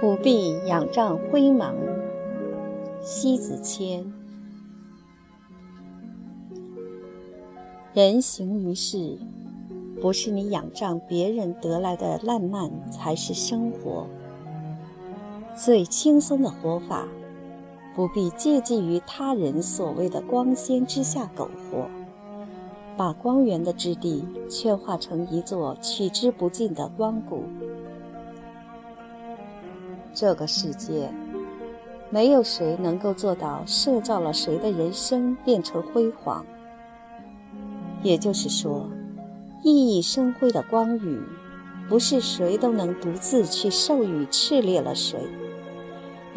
不必仰仗辉芒。西子谦。人行于世，不是你仰仗别人得来的烂漫才是生活。最轻松的活法，不必借机于他人所谓的光鲜之下苟活，把光源的质地却化成一座取之不尽的光谷。这个世界，没有谁能够做到摄照了谁的人生变成辉煌。也就是说，熠熠生辉的光宇，不是谁都能独自去授予炽烈了谁，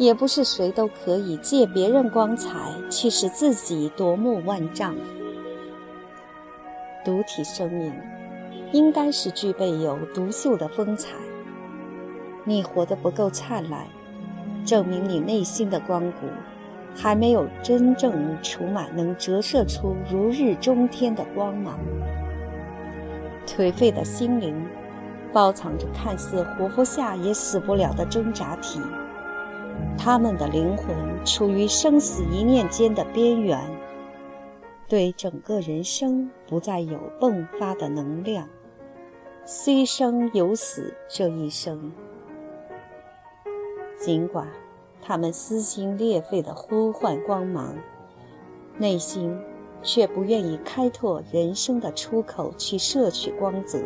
也不是谁都可以借别人光彩去使自己夺目万丈。独体生命，应该是具备有独秀的风采。你活得不够灿烂，证明你内心的光谷。还没有真正储满能折射出如日中天的光芒。颓废的心灵，包藏着看似活不下也死不了的挣扎体。他们的灵魂处于生死一念间的边缘，对整个人生不再有迸发的能量。虽生犹死这一生，尽管。他们撕心裂肺地呼唤光芒，内心却不愿意开拓人生的出口去摄取光泽。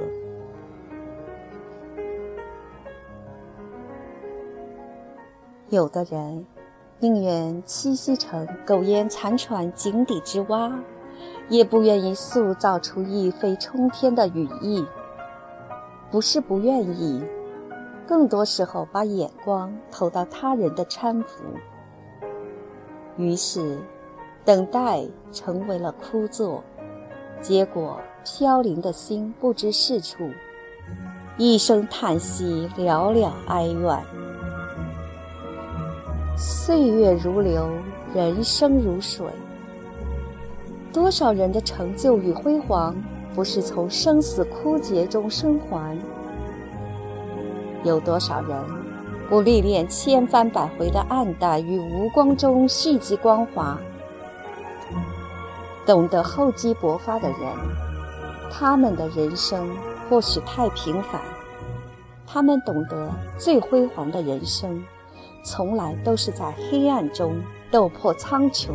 有的人宁愿栖息成苟延残喘井底之蛙，也不愿意塑造出一飞冲天的羽翼。不是不愿意。更多时候，把眼光投到他人的搀扶，于是，等待成为了枯坐，结果飘零的心不知是处，一声叹息，寥寥哀怨。岁月如流，人生如水，多少人的成就与辉煌，不是从生死枯竭中生还？有多少人不历练千番百回的暗淡与无光中蓄积光华？懂得厚积薄发的人，他们的人生或许太平凡；他们懂得最辉煌的人生，从来都是在黑暗中斗破苍穹，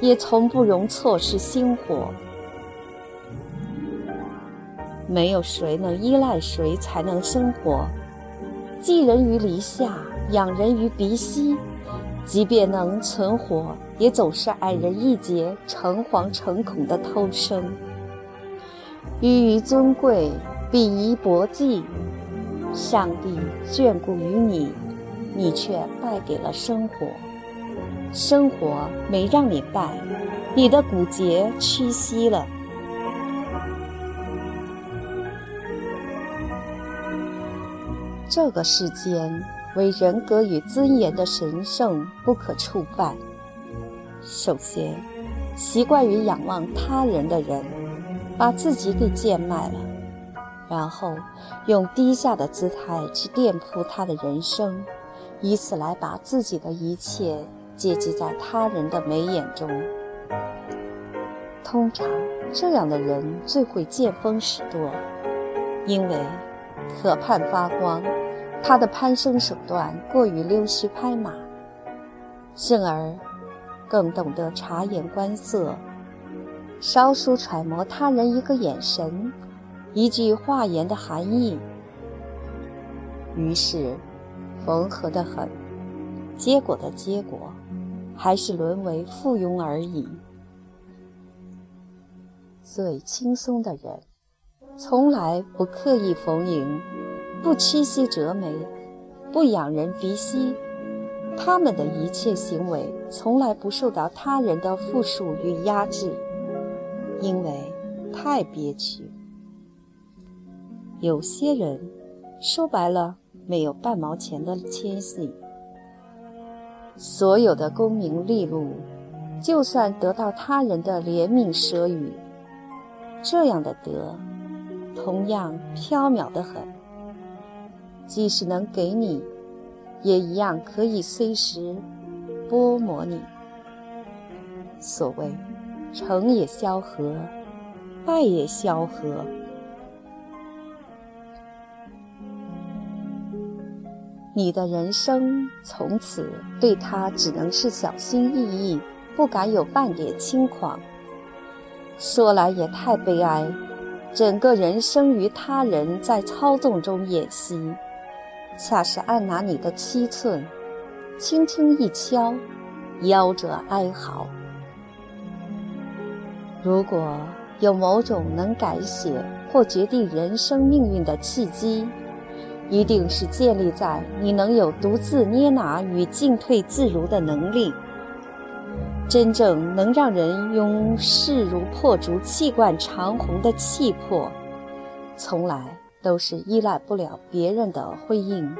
也从不容错失星火。没有谁能依赖谁才能生活。寄人于篱下，养人于鼻息。即便能存活，也总是矮人一截，诚惶诚恐的偷生。于于尊贵，鄙夷薄技。上帝眷顾于你，你却败给了生活。生活没让你败，你的骨节屈膝了。这个世间，为人格与尊严的神圣不可触犯。首先，习惯于仰望他人的人，把自己给贱卖了，然后用低下的姿态去垫铺他的人生，以此来把自己的一切接济在他人的眉眼中。通常，这样的人最会见风使舵，因为。可盼发光，他的攀升手段过于溜须拍马，幸而更懂得察言观色，稍疏揣摩他人一个眼神、一句话言的含义，于是缝合得很，结果的结果还是沦为附庸而已。最轻松的人。从来不刻意逢迎，不屈膝折眉，不仰人鼻息。他们的一切行为从来不受到他人的附属与压制，因为太憋屈。有些人说白了，没有半毛钱的谦逊。所有的功名利禄，就算得到他人的怜悯舍予，这样的德，同样飘渺的很。即使能给你，也一样可以随时剥磨你。所谓成也萧何，败也萧何。你的人生从此对他只能是小心翼翼，不敢有半点轻狂。说来也太悲哀，整个人生于他人在操纵中演习，恰是按拿你的七寸，轻轻一敲，夭折哀嚎。如果有某种能改写或决定人生命运的契机，一定是建立在你能有独自捏拿与进退自如的能力。真正能让人拥势如破竹、气贯长虹的气魄，从来都是依赖不了别人的回应，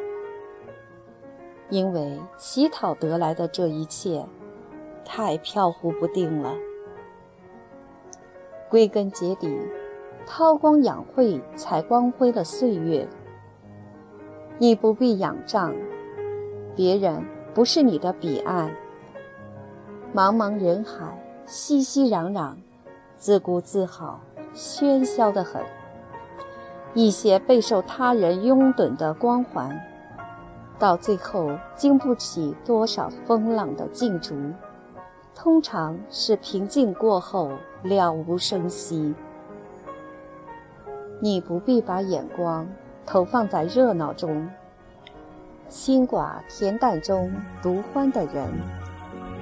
因为乞讨得来的这一切，太飘忽不定了。归根结底，韬光养晦才光辉了岁月。你不必仰仗，别人不是你的彼岸。茫茫人海，熙熙攘攘，自顾自好，喧嚣得很。一些备受他人拥趸的光环，到最后经不起多少风浪的竞逐，通常是平静过后了无声息。你不必把眼光。投放在热闹中，清寡恬淡中独欢的人，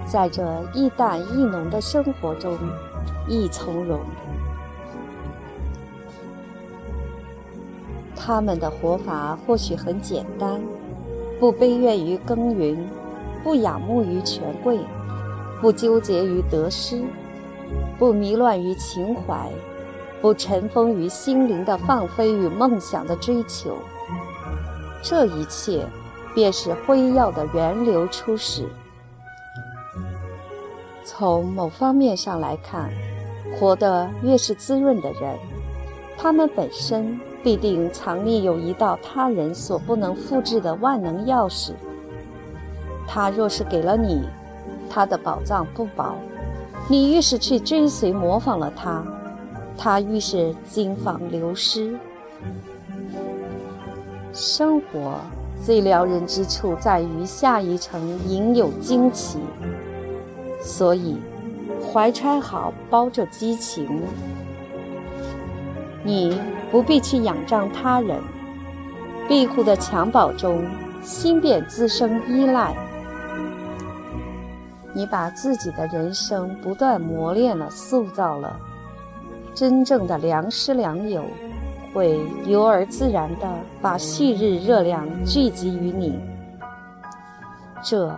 在这一淡一浓的生活中，亦从容。他们的活法或许很简单，不悲怨于耕耘，不仰慕于权贵，不纠结于得失，不迷乱于情怀。不尘封于心灵的放飞与梦想的追求，这一切便是辉耀的源流初始。从某方面上来看，活得越是滋润的人，他们本身必定藏匿有一道他人所不能复制的万能钥匙。他若是给了你，他的宝藏不薄，你越是去追随模仿了他。他愈是经访流失。生活最撩人之处在于下一层隐有惊奇，所以怀揣好，包着激情。你不必去仰仗他人，庇护的襁褓中，心便滋生依赖。你把自己的人生不断磨练了，塑造了。真正的良师良友，会由而自然地把旭日热量聚集于你。这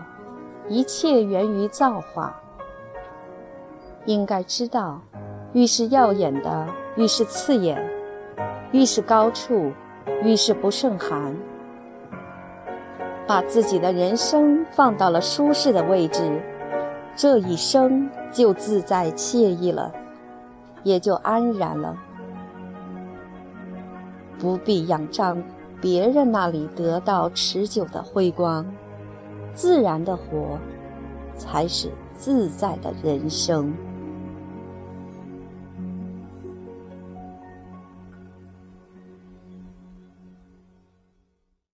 一切源于造化。应该知道，愈是耀眼的，愈是刺眼；愈是高处，愈是不胜寒。把自己的人生放到了舒适的位置，这一生就自在惬意了。也就安然了，不必仰仗别人那里得到持久的辉光，自然的活，才是自在的人生。